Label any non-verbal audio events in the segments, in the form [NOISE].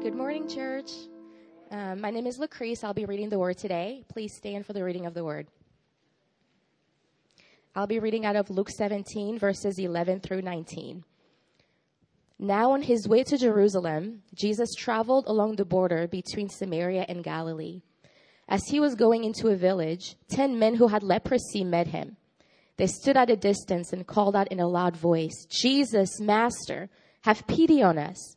Good morning, church. Um, my name is Lucrease. I'll be reading the word today. Please stand for the reading of the word. I'll be reading out of Luke 17, verses 11 through 19. Now, on his way to Jerusalem, Jesus traveled along the border between Samaria and Galilee. As he was going into a village, ten men who had leprosy met him. They stood at a distance and called out in a loud voice, Jesus, Master, have pity on us.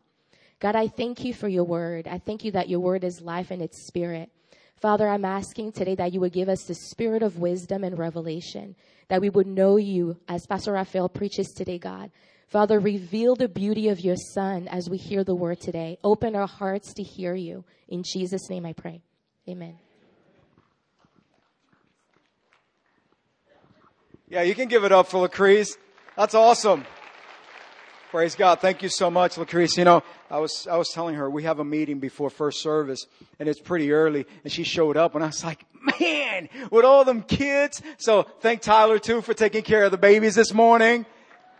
God, I thank you for your word. I thank you that your word is life and its spirit. Father, I'm asking today that you would give us the spirit of wisdom and revelation, that we would know you as Pastor Raphael preaches today, God. Father, reveal the beauty of your son as we hear the word today. Open our hearts to hear you. In Jesus' name I pray. Amen. Yeah, you can give it up for Lucrease. That's awesome. Praise God. Thank you so much, Lucrease. You know, I was, I was telling her we have a meeting before first service and it's pretty early and she showed up and I was like, man, with all them kids. So thank Tyler too for taking care of the babies this morning.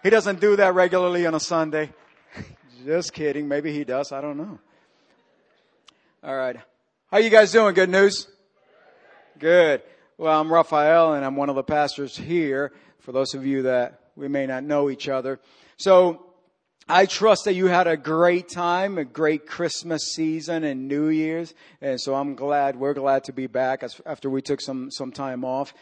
He doesn't do that regularly on a Sunday. [LAUGHS] Just kidding. Maybe he does. I don't know. All right. How you guys doing? Good news? Good. Well, I'm Raphael and I'm one of the pastors here for those of you that we may not know each other. So I trust that you had a great time, a great Christmas season and New Year's. And so I'm glad, we're glad to be back after we took some, some time off.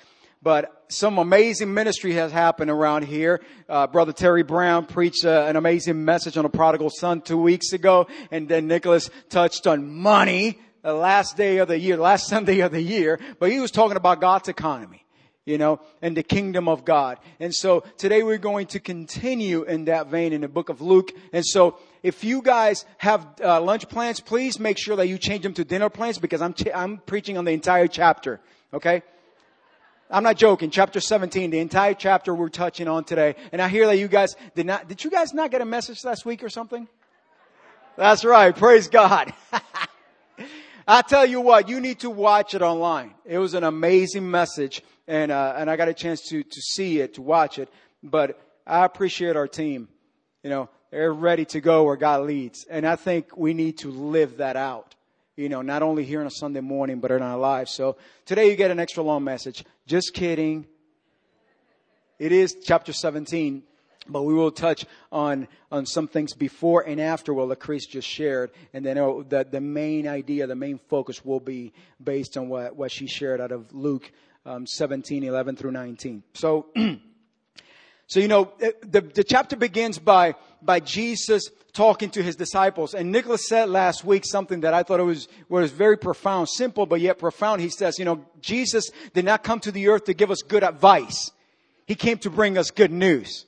But some amazing ministry has happened around here. Uh, Brother Terry Brown preached uh, an amazing message on the prodigal son two weeks ago. And then Nicholas touched on money the last day of the year, last [LAUGHS] Sunday of the year. But he was talking about God's economy you know, and the kingdom of God. And so today we're going to continue in that vein in the book of Luke. And so if you guys have uh, lunch plans, please make sure that you change them to dinner plans because I'm, ch- I'm preaching on the entire chapter. Okay? I'm not joking. Chapter 17, the entire chapter we're touching on today. And I hear that you guys did not, did you guys not get a message last week or something? That's right. Praise God. [LAUGHS] I tell you what, you need to watch it online. It was an amazing message and uh, and I got a chance to to see it, to watch it. But I appreciate our team. You know, they're ready to go where God leads, and I think we need to live that out. You know, not only here on a Sunday morning, but in our lives. So today you get an extra long message. Just kidding. It is chapter 17, but we will touch on, on some things before and after what Lucrease just shared. And then oh, the, the main idea, the main focus will be based on what, what she shared out of Luke um, 17, 11 through 19. So, [CLEARS THROAT] so you know, the, the chapter begins by, by Jesus talking to his disciples. And Nicholas said last week something that I thought it was, was very profound, simple, but yet profound. He says, you know, Jesus did not come to the earth to give us good advice. He came to bring us good news.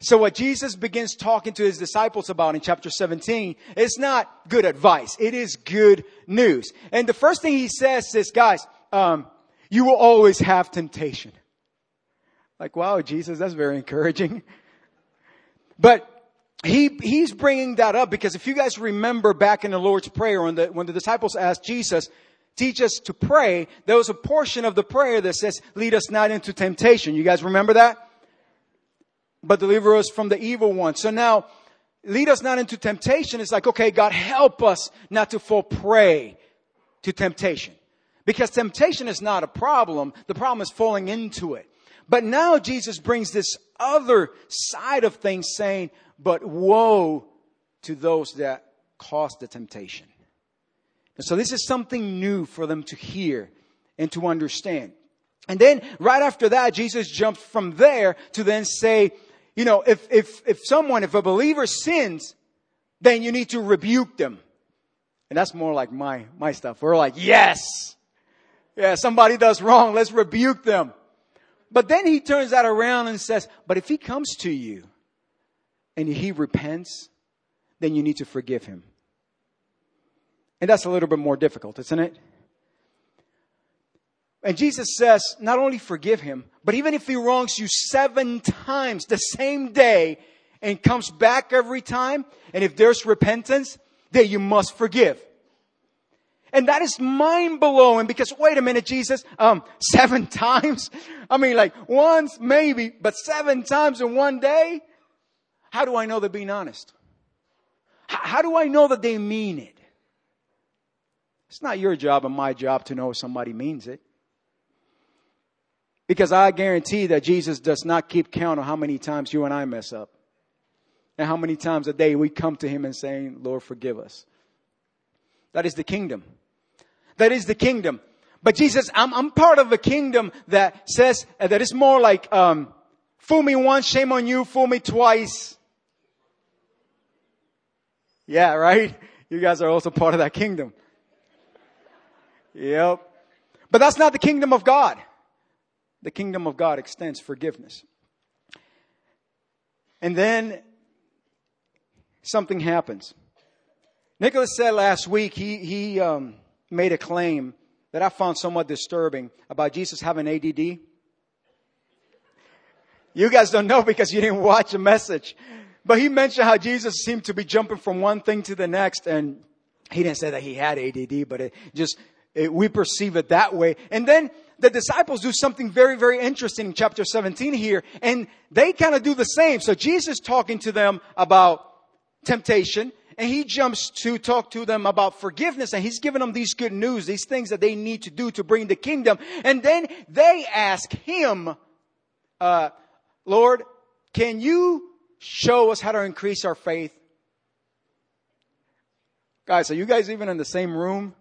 So what Jesus begins talking to his disciples about in chapter 17 is not good advice. It is good news. And the first thing he says is, guys, um, you will always have temptation. Like, wow, Jesus, that's very encouraging. But he, he's bringing that up because if you guys remember back in the Lord's Prayer when the, when the disciples asked Jesus, teach us to pray, there was a portion of the prayer that says, lead us not into temptation. You guys remember that? But deliver us from the evil one. So now, lead us not into temptation. It's like, okay, God, help us not to fall prey to temptation. Because temptation is not a problem. The problem is falling into it. But now Jesus brings this other side of things saying, but woe to those that cause the temptation. And so this is something new for them to hear and to understand. And then right after that, Jesus jumps from there to then say, you know, if, if, if someone, if a believer sins, then you need to rebuke them. And that's more like my, my stuff. We're like, yes! Yeah, somebody does wrong. Let's rebuke them. But then he turns that around and says, but if he comes to you and he repents, then you need to forgive him. And that's a little bit more difficult, isn't it? And Jesus says, not only forgive him, but even if he wrongs you seven times the same day and comes back every time, and if there's repentance, then you must forgive. And that is mind blowing because wait a minute, Jesus, um, [LAUGHS] seven times? I mean, like once, maybe, but seven times in one day? How do I know they're being honest? How do I know that they mean it? It's not your job and my job to know if somebody means it. Because I guarantee that Jesus does not keep count of how many times you and I mess up. And how many times a day we come to Him and saying, Lord, forgive us. That is the kingdom. That is the kingdom. But Jesus, I'm, I'm part of a kingdom that says, uh, that is more like, um, fool me once, shame on you, fool me twice. Yeah, right? You guys are also part of that kingdom. Yep. But that's not the kingdom of God the kingdom of God extends forgiveness. And then something happens. Nicholas said last week he, he um, made a claim that I found somewhat disturbing about Jesus having ADD. You guys don't know because you didn't watch the message. But he mentioned how Jesus seemed to be jumping from one thing to the next and he didn't say that he had ADD, but it just, it, we perceive it that way. And then the disciples do something very, very interesting in chapter 17 here, and they kind of do the same. So Jesus talking to them about temptation, and he jumps to talk to them about forgiveness, and he's giving them these good news, these things that they need to do to bring the kingdom. And then they ask him, uh, Lord, can you show us how to increase our faith? Guys, are you guys even in the same room?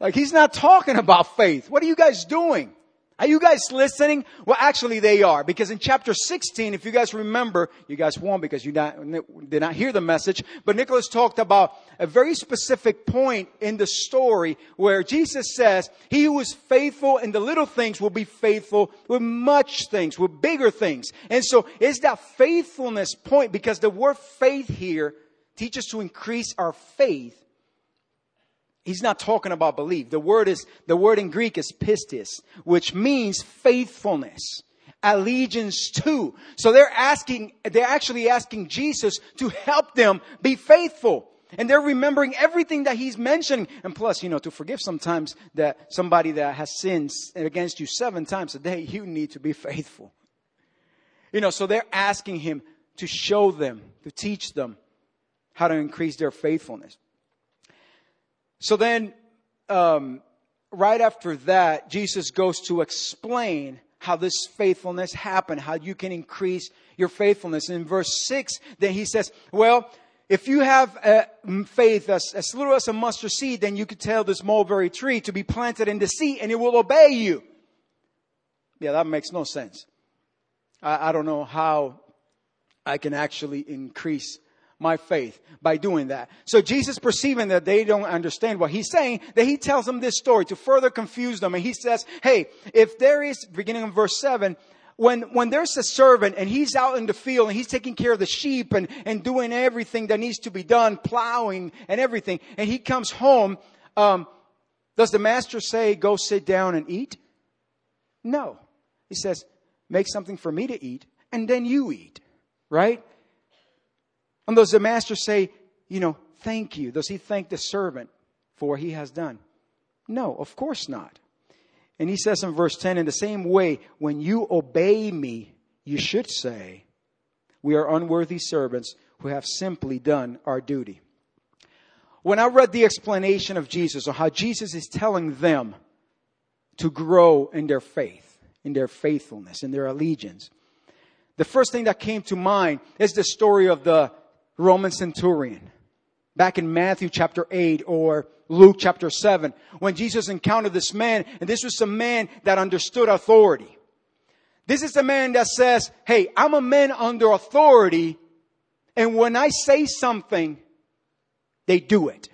Like he's not talking about faith. What are you guys doing? Are you guys listening? Well, actually they are because in chapter 16, if you guys remember, you guys won't because you not, did not hear the message, but Nicholas talked about a very specific point in the story where Jesus says, he who is faithful in the little things will be faithful with much things, with bigger things. And so it's that faithfulness point because the word faith here teaches to increase our faith He's not talking about belief. The word is, the word in Greek is pistis, which means faithfulness, allegiance to. So they're asking, they're actually asking Jesus to help them be faithful. And they're remembering everything that he's mentioning. And plus, you know, to forgive sometimes that somebody that has sinned against you seven times a day, you need to be faithful. You know, so they're asking him to show them, to teach them how to increase their faithfulness. So then, um, right after that, Jesus goes to explain how this faithfulness happened, how you can increase your faithfulness. In verse 6, then he says, Well, if you have a faith as, as little as a mustard seed, then you could tell this mulberry tree to be planted in the sea and it will obey you. Yeah, that makes no sense. I, I don't know how I can actually increase my faith by doing that. So Jesus perceiving that they don't understand what he's saying, that he tells them this story to further confuse them. And he says, hey, if there is, beginning in verse 7, when, when there's a servant and he's out in the field and he's taking care of the sheep and, and doing everything that needs to be done, plowing and everything, and he comes home, um, does the master say, go sit down and eat? No. He says, make something for me to eat and then you eat. Right? And does the master say, you know, thank you? Does he thank the servant for what he has done? No, of course not. And he says in verse 10, in the same way, when you obey me, you should say, we are unworthy servants who have simply done our duty. When I read the explanation of Jesus or how Jesus is telling them to grow in their faith, in their faithfulness, in their allegiance, the first thing that came to mind is the story of the Roman centurion. Back in Matthew chapter 8 or Luke chapter 7, when Jesus encountered this man, and this was a man that understood authority. This is a man that says, Hey, I'm a man under authority, and when I say something, they do it.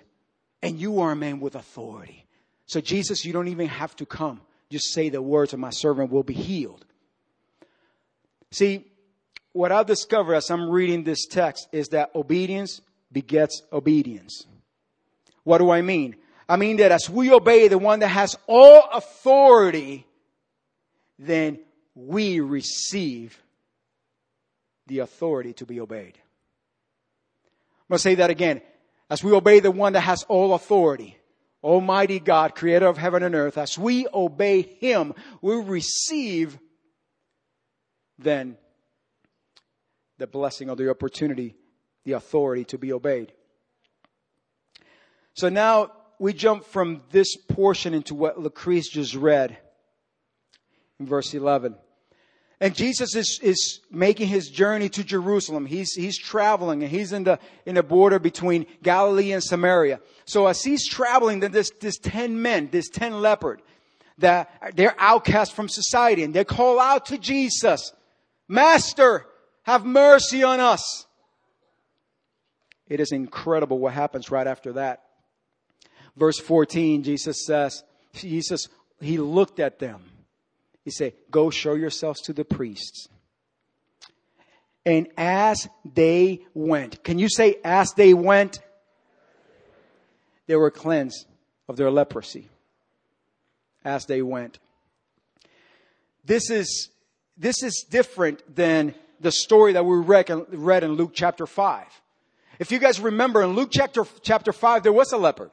And you are a man with authority. So, Jesus, you don't even have to come. Just say the words, and my servant will be healed. See, what I've discovered as I'm reading this text is that obedience begets obedience. What do I mean? I mean that as we obey the one that has all authority, then we receive the authority to be obeyed. I'm going to say that again. As we obey the one that has all authority, Almighty God, creator of heaven and earth, as we obey Him, we receive then the blessing or the opportunity, the authority to be obeyed. So now we jump from this portion into what Lucrece just read in verse 11. And Jesus is, is making his journey to Jerusalem. He's, he's traveling and he's in the, in the border between Galilee and Samaria. So as he's traveling, then this, this 10 men, this 10 leopard, that they're outcast from society and they call out to Jesus, Master, have mercy on us. It is incredible what happens right after that. Verse 14, Jesus says, Jesus, he looked at them he said, Go show yourselves to the priests. And as they went, can you say, as they went? They were cleansed of their leprosy. As they went. This is, this is different than the story that we read in Luke chapter 5. If you guys remember in Luke chapter, chapter 5, there was a leopard.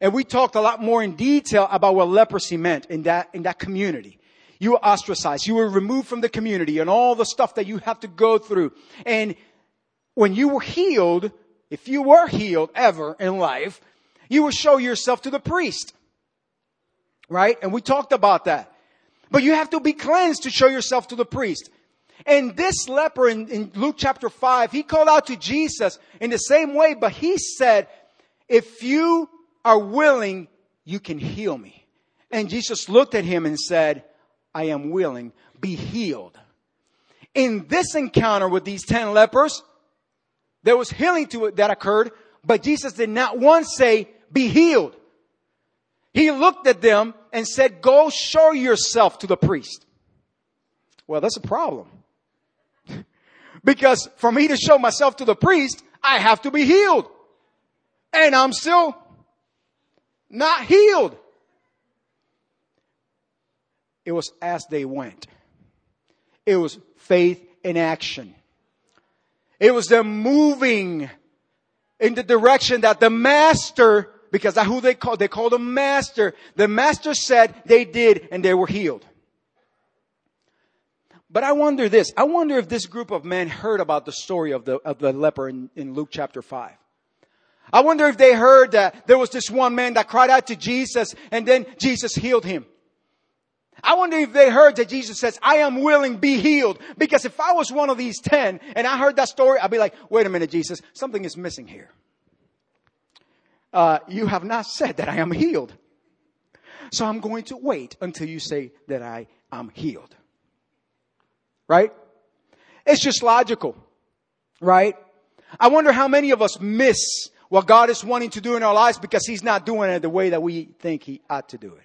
And we talked a lot more in detail about what leprosy meant in that, in that community. You were ostracized. You were removed from the community and all the stuff that you have to go through. And when you were healed, if you were healed ever in life, you would show yourself to the priest. Right? And we talked about that. But you have to be cleansed to show yourself to the priest. And this leper in, in, Luke chapter 5, he called out to Jesus in the same way, but he said, if you are willing, you can heal me. And Jesus looked at him and said, I am willing, be healed. In this encounter with these 10 lepers, there was healing to it that occurred, but Jesus did not once say, be healed. He looked at them and said, go show yourself to the priest. Well, that's a problem. Because for me to show myself to the priest, I have to be healed. And I'm still not healed. It was as they went. It was faith in action. It was them moving in the direction that the master, because that's who they called, they called him master. The master said they did and they were healed. But I wonder this. I wonder if this group of men heard about the story of the, of the leper in, in Luke chapter 5. I wonder if they heard that there was this one man that cried out to Jesus and then Jesus healed him. I wonder if they heard that Jesus says, I am willing, be healed. Because if I was one of these ten and I heard that story, I'd be like, wait a minute, Jesus, something is missing here. Uh, you have not said that I am healed. So I'm going to wait until you say that I am healed. Right? It's just logical. Right? I wonder how many of us miss what God is wanting to do in our lives because He's not doing it the way that we think He ought to do it.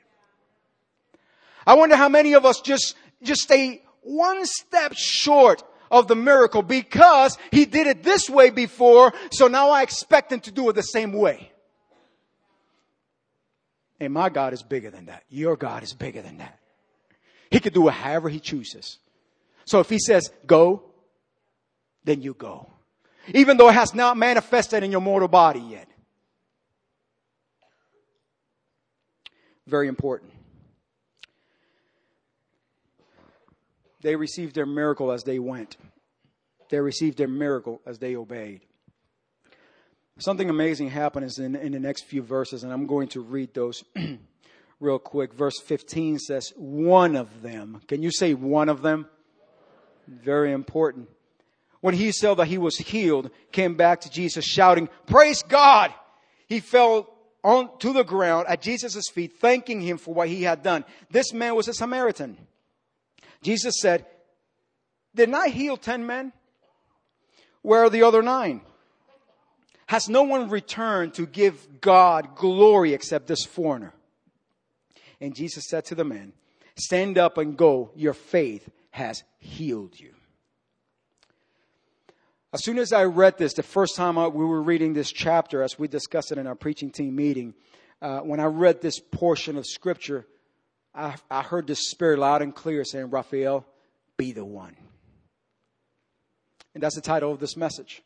I wonder how many of us just, just stay one step short of the miracle because he did it this way before, so now I expect him to do it the same way. And my God is bigger than that. Your God is bigger than that. He can do it however he chooses. So if he says go, then you go. Even though it has not manifested in your mortal body yet. Very important. They received their miracle as they went. They received their miracle as they obeyed. Something amazing happens in, in the next few verses, and I'm going to read those [CLEARS THROAT] real quick. Verse 15 says, One of them. Can you say one of them? Very important. When he saw that he was healed, came back to Jesus shouting, Praise God! He fell on to the ground at Jesus' feet, thanking him for what he had done. This man was a Samaritan. Jesus said, Didn't I heal 10 men? Where are the other nine? Has no one returned to give God glory except this foreigner? And Jesus said to the man, Stand up and go. Your faith has healed you. As soon as I read this, the first time we were reading this chapter, as we discussed it in our preaching team meeting, uh, when I read this portion of scripture, I, I heard the Spirit loud and clear saying, Raphael, be the one. And that's the title of this message.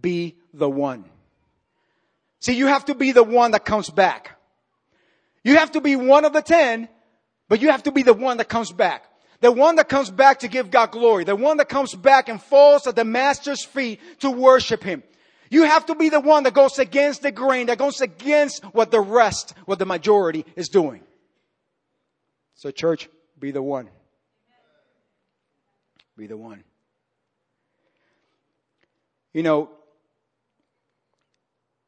Be the one. See, you have to be the one that comes back. You have to be one of the ten, but you have to be the one that comes back. The one that comes back to give God glory. The one that comes back and falls at the master's feet to worship him. You have to be the one that goes against the grain, that goes against what the rest, what the majority is doing. So church, be the one. Be the one. You know,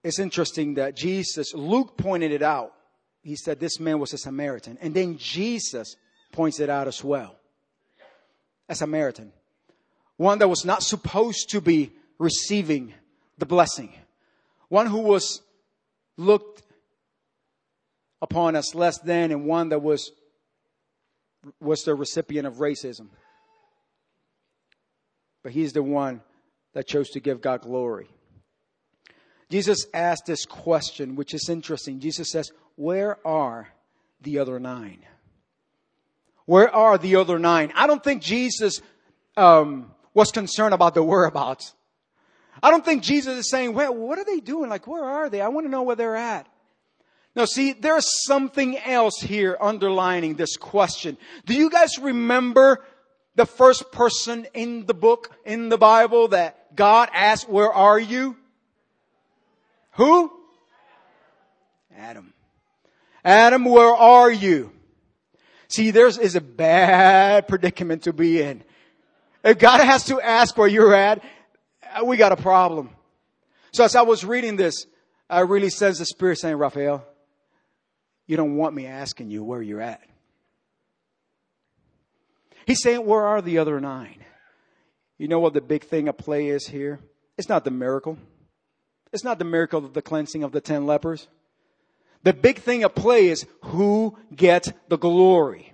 it's interesting that Jesus, Luke pointed it out. He said this man was a Samaritan. And then Jesus points it out as well. A Samaritan. One that was not supposed to be receiving the blessing. One who was looked upon as less than and one that was was the recipient of racism. But he's the one that chose to give God glory. Jesus asked this question, which is interesting. Jesus says, Where are the other nine? Where are the other nine? I don't think Jesus um, was concerned about the whereabouts. I don't think Jesus is saying, Well, what are they doing? Like, where are they? I want to know where they're at. Now, see, there's something else here underlining this question. Do you guys remember the first person in the book, in the Bible, that God asked, Where are you? Who? Adam. Adam, where are you? See, there's is a bad [LAUGHS] predicament to be in. If God has to ask where you're at, uh, we got a problem. So as I was reading this, I really sense the Spirit saying, Raphael, you don't want me asking you where you're at. He's saying, where are the other nine? You know what the big thing of play is here? It's not the miracle. It's not the miracle of the cleansing of the ten lepers. The big thing at play is who gets the glory.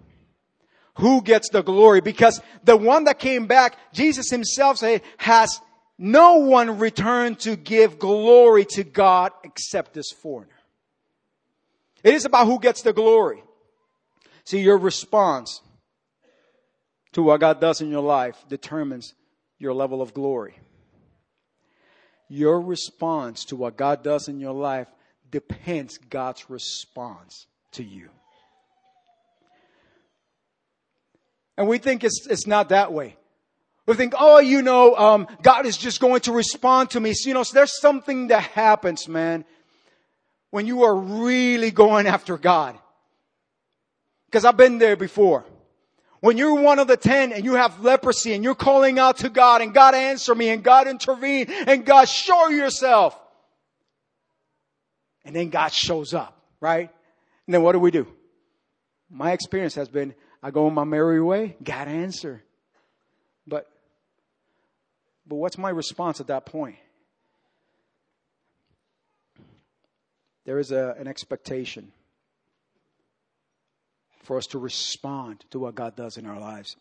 Who gets the glory? Because the one that came back, Jesus himself said, has no one returned to give glory to God except this foreigner. It is about who gets the glory. See, your response to what God does in your life determines your level of glory. Your response to what God does in your life depends God's response to you. And we think it's, it's not that way. We think, oh, you know, um, God is just going to respond to me. So, you know, so there's something that happens, man, when you are really going after God. Because I've been there before. When you're one of the ten and you have leprosy and you're calling out to God and God answer me and God intervene and God show yourself. And then God shows up, right? And then what do we do? My experience has been I go on my merry way, God answer. But but what's my response at that point? There is a, an expectation for us to respond to what God does in our lives.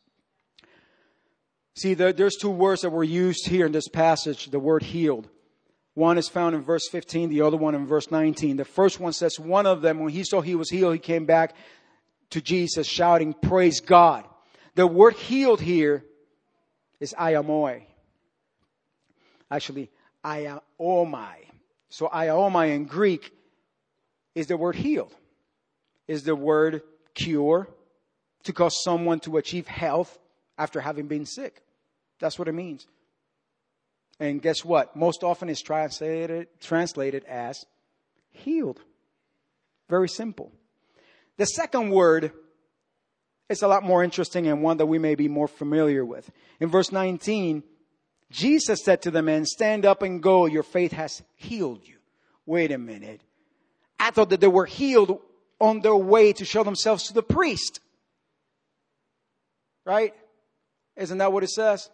See, there, there's two words that were used here in this passage the word healed. One is found in verse 15, the other one in verse 19. The first one says, One of them, when he saw he was healed, he came back to Jesus shouting, Praise God. The word healed here is aiamoi. Actually, aiaomai. So aiaomai in Greek is the word healed, is the word cure, to cause someone to achieve health after having been sick. That's what it means. And guess what? Most often it's translated, translated as healed. Very simple. The second word is a lot more interesting and one that we may be more familiar with. In verse 19, Jesus said to the man, Stand up and go, your faith has healed you. Wait a minute. I thought that they were healed on their way to show themselves to the priest. Right? Isn't that what it says?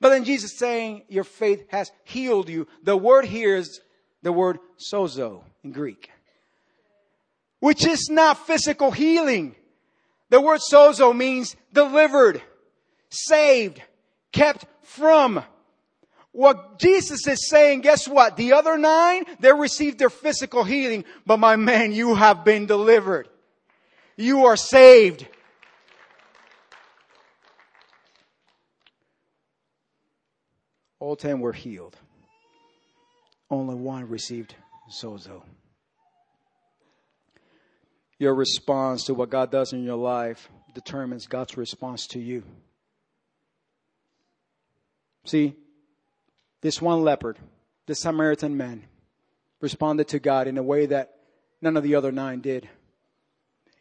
But then Jesus saying, Your faith has healed you. The word here is the word sozo in Greek, which is not physical healing. The word sozo means delivered, saved, kept from. what Jesus is saying, guess what? The other nine, they received their physical healing, but my man, you have been delivered. You are saved. All ten were healed. Only one received sozo. Your response to what God does in your life determines God's response to you. See, this one leopard, this Samaritan man, responded to God in a way that none of the other nine did.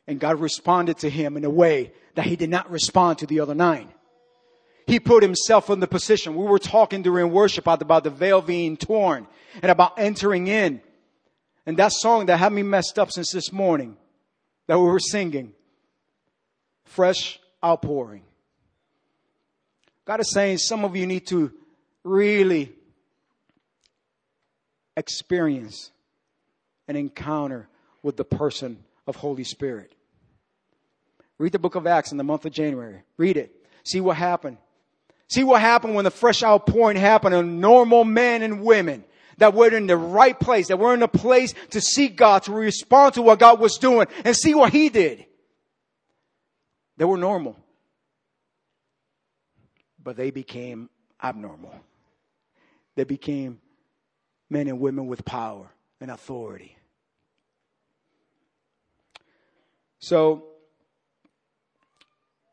And God responded to him in a way that he did not respond to the other nine. He put himself in the position. We were talking during worship about the veil being torn and about entering in. And that song that had me messed up since this morning that we were singing, fresh outpouring. God is saying some of you need to really experience an encounter with the person of Holy Spirit. Read the book of Acts in the month of January. Read it. See what happened. See what happened when the fresh outpouring happened on normal men and women that were in the right place, that were in a place to seek God, to respond to what God was doing and see what He did. They were normal. But they became abnormal. They became men and women with power and authority. So,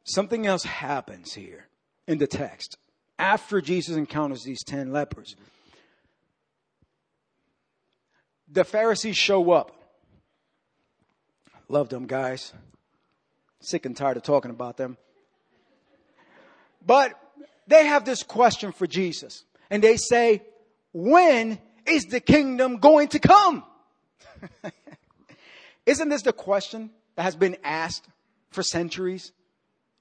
something else happens here in the text. After Jesus encounters these 10 lepers, the Pharisees show up. Love them guys. Sick and tired of talking about them. But they have this question for Jesus. And they say, when is the kingdom going to come? [LAUGHS] Isn't this the question that has been asked for centuries?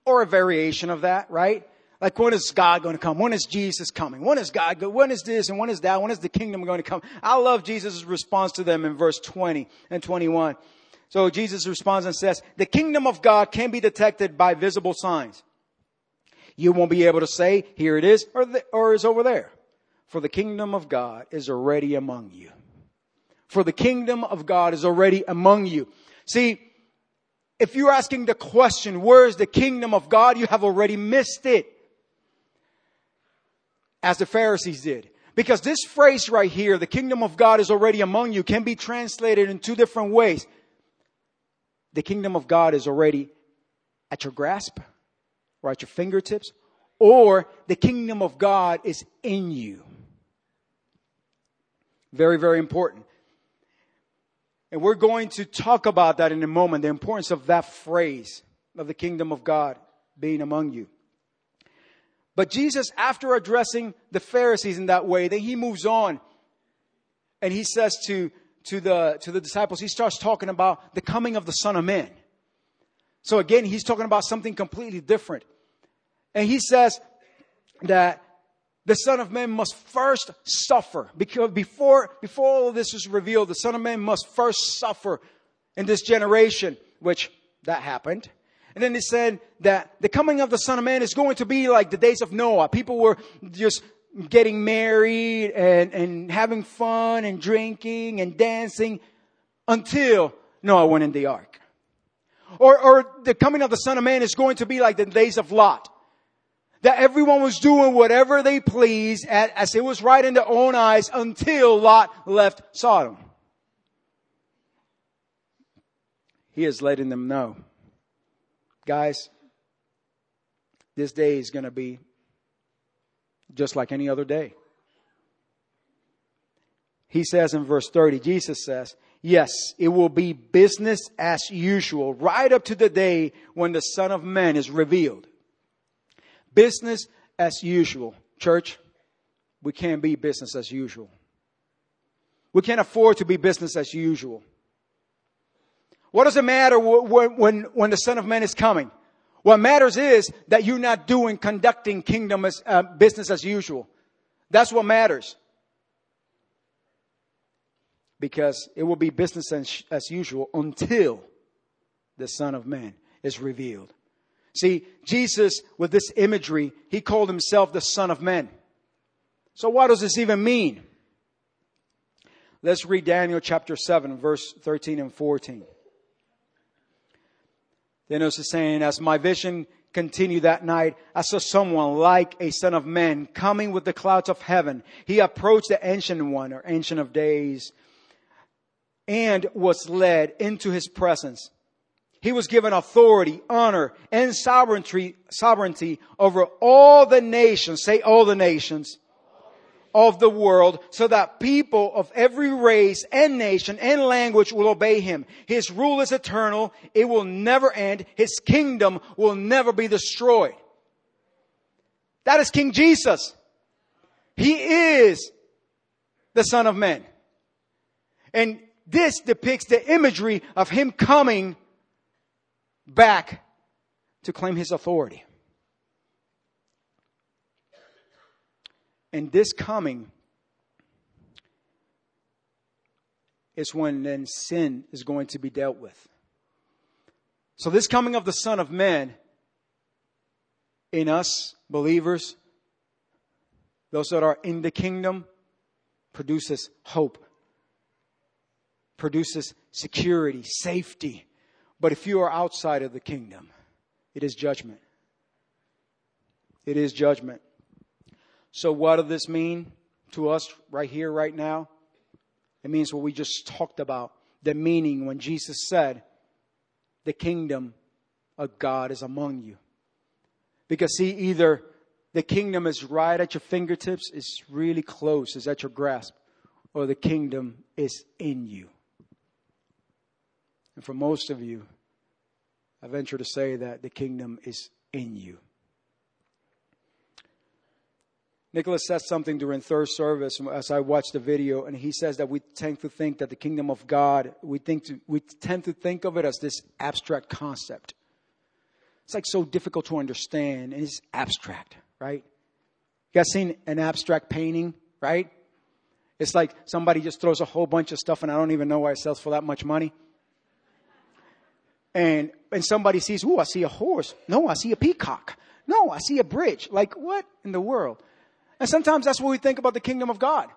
Or a variation of that, right? Like when is God going to come? When is Jesus coming? When is God go? When is this and when is that? When is the kingdom going to come? I love Jesus' response to them in verse 20 and 21. So Jesus responds and says, the kingdom of God can be detected by visible signs. You won't be able to say, here it is, or, the, or is over there. For the kingdom of God is already among you. For the kingdom of God is already among you. See, if you're asking the question, where is the kingdom of God? You have already missed it. As the Pharisees did. Because this phrase right here, the kingdom of God is already among you, can be translated in two different ways. The kingdom of God is already at your grasp or at your fingertips, or the kingdom of God is in you. Very, very important. And we're going to talk about that in a moment, the importance of that phrase of the kingdom of God being among you. But Jesus, after addressing the Pharisees in that way, then he moves on and he says to, to, the, to the disciples, he starts talking about the coming of the Son of Man. So again, he's talking about something completely different. And he says that the Son of Man must first suffer. Because before, before all of this is revealed, the Son of Man must first suffer in this generation, which that happened. And then they said that the coming of the Son of Man is going to be like the days of Noah. People were just getting married and, and having fun and drinking and dancing until Noah went in the ark. Or, or the coming of the Son of Man is going to be like the days of Lot that everyone was doing whatever they pleased as it was right in their own eyes until Lot left Sodom. He is letting them know, guys, this day is going to be just like any other day. He says in verse 30, Jesus says, Yes, it will be business as usual right up to the day when the Son of Man is revealed. Business as usual. Church, we can't be business as usual. We can't afford to be business as usual. What does it matter when, when, when the Son of Man is coming? What matters is that you're not doing, conducting kingdom as, uh, business as usual. That's what matters. Because it will be business as, as usual until the Son of Man is revealed. See, Jesus, with this imagery, he called himself the Son of Man. So what does this even mean? Let's read Daniel chapter 7, verse 13 and 14. Then it was saying, as my vision continued that night, I saw someone like a son of man coming with the clouds of heaven. He approached the ancient one or ancient of days and was led into his presence. He was given authority, honor, and sovereignty, sovereignty over all the nations. Say all the nations of the world so that people of every race and nation and language will obey him. His rule is eternal. It will never end. His kingdom will never be destroyed. That is King Jesus. He is the son of man. And this depicts the imagery of him coming back to claim his authority. And this coming is when then sin is going to be dealt with. So, this coming of the Son of Man in us, believers, those that are in the kingdom, produces hope, produces security, safety. But if you are outside of the kingdom, it is judgment. It is judgment. So, what does this mean to us right here, right now? It means what we just talked about the meaning when Jesus said, The kingdom of God is among you. Because, see, either the kingdom is right at your fingertips, it's really close, it's at your grasp, or the kingdom is in you. And for most of you, I venture to say that the kingdom is in you. Nicholas said something during third service as I watched the video, and he says that we tend to think that the kingdom of God, we, think to, we tend to think of it as this abstract concept. It's like so difficult to understand, and it's abstract, right? You guys seen an abstract painting, right? It's like somebody just throws a whole bunch of stuff, and I don't even know why it sells for that much money. And, and somebody sees, ooh, I see a horse. No, I see a peacock. No, I see a bridge. Like, what in the world? And sometimes that's what we think about the kingdom of God.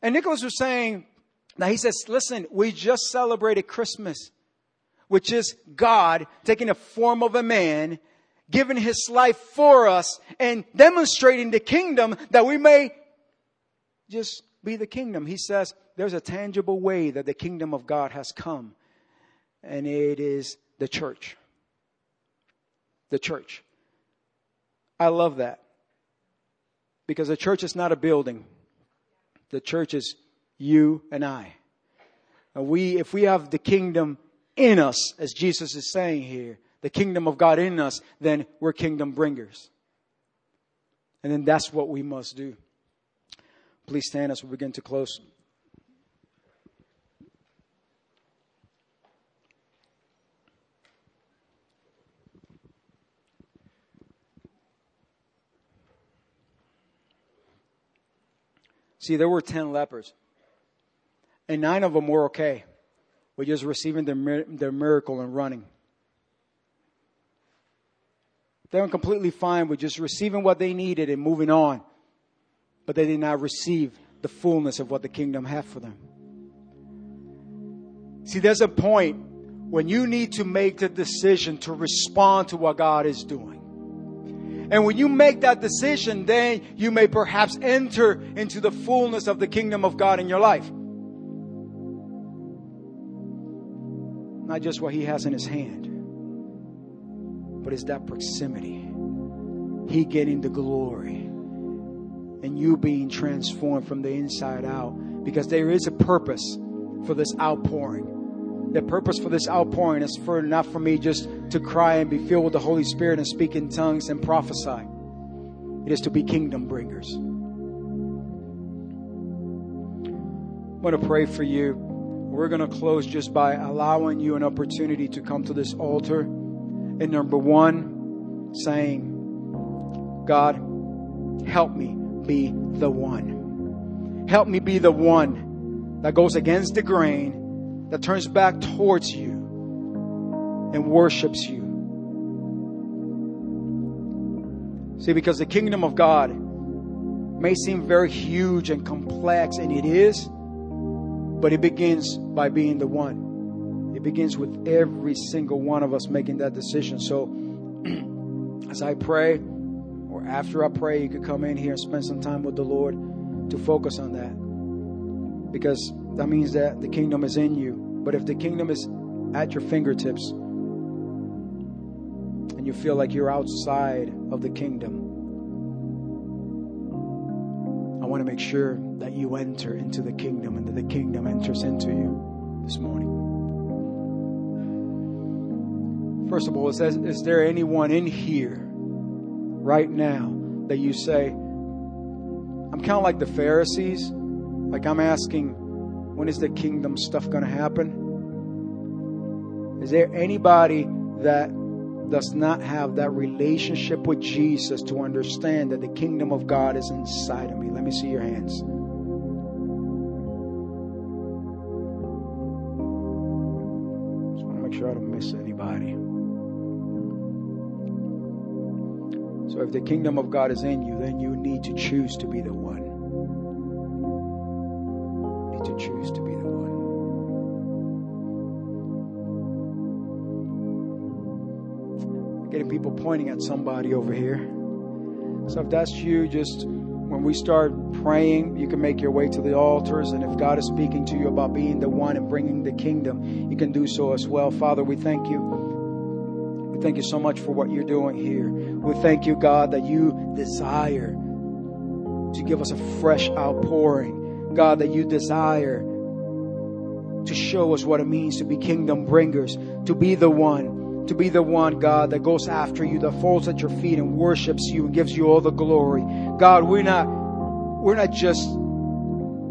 And Nicholas was saying, now he says, listen, we just celebrated Christmas, which is God taking the form of a man, giving his life for us, and demonstrating the kingdom that we may just be the kingdom. He says, there's a tangible way that the kingdom of God has come, and it is the church. The church. I love that. Because the church is not a building. The church is you and I. And we, if we have the kingdom in us, as Jesus is saying here, the kingdom of God in us, then we're kingdom bringers. And then that's what we must do. Please stand as we begin to close. See, there were 10 lepers, and nine of them were okay with just receiving their, their miracle and running. They were completely fine with just receiving what they needed and moving on, but they did not receive the fullness of what the kingdom had for them. See, there's a point when you need to make the decision to respond to what God is doing. And when you make that decision, then you may perhaps enter into the fullness of the kingdom of God in your life. Not just what He has in His hand, but it's that proximity. He getting the glory. And you being transformed from the inside out. Because there is a purpose for this outpouring the purpose for this outpouring is for not for me just to cry and be filled with the Holy Spirit and speak in tongues and prophesy. It is to be kingdom bringers. I'm going to pray for you. We're going to close just by allowing you an opportunity to come to this altar. And number one, saying, God, help me be the one. Help me be the one that goes against the grain that turns back towards you and worships you. See, because the kingdom of God may seem very huge and complex, and it is, but it begins by being the one. It begins with every single one of us making that decision. So, [CLEARS THROAT] as I pray, or after I pray, you could come in here and spend some time with the Lord to focus on that. Because that means that the kingdom is in you. But if the kingdom is at your fingertips and you feel like you're outside of the kingdom, I want to make sure that you enter into the kingdom and that the kingdom enters into you this morning. First of all, it says, Is there anyone in here right now that you say, I'm kind of like the Pharisees? Like I'm asking, when is the kingdom stuff going to happen? Is there anybody that does not have that relationship with Jesus to understand that the kingdom of God is inside of me? Let me see your hands. Just want to make sure I don't miss anybody. So if the kingdom of God is in you, then you need to choose to be the one. To choose to be the one. Getting people pointing at somebody over here. So if that's you, just when we start praying, you can make your way to the altars. And if God is speaking to you about being the one and bringing the kingdom, you can do so as well. Father, we thank you. We thank you so much for what you're doing here. We thank you, God, that you desire to give us a fresh outpouring. God, that you desire to show us what it means to be kingdom bringers, to be the one, to be the one, God, that goes after you, that falls at your feet and worships you and gives you all the glory. God, we're not, we're not just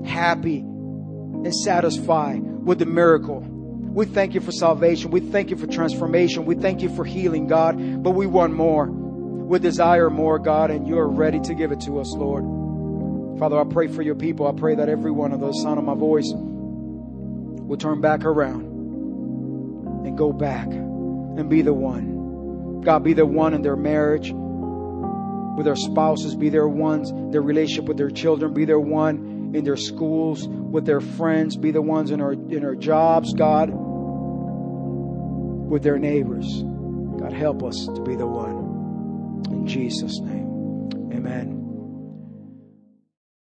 happy and satisfied with the miracle. We thank you for salvation. We thank you for transformation. We thank you for healing, God, but we want more. We desire more, God, and you are ready to give it to us, Lord. Father, I pray for your people. I pray that every one of those sound of my voice will turn back around and go back and be the one. God, be the one in their marriage, with their spouses, be their ones, their relationship with their children, be their one in their schools, with their friends, be the ones in our in our jobs, God, with their neighbors. God, help us to be the one. In Jesus' name. Amen.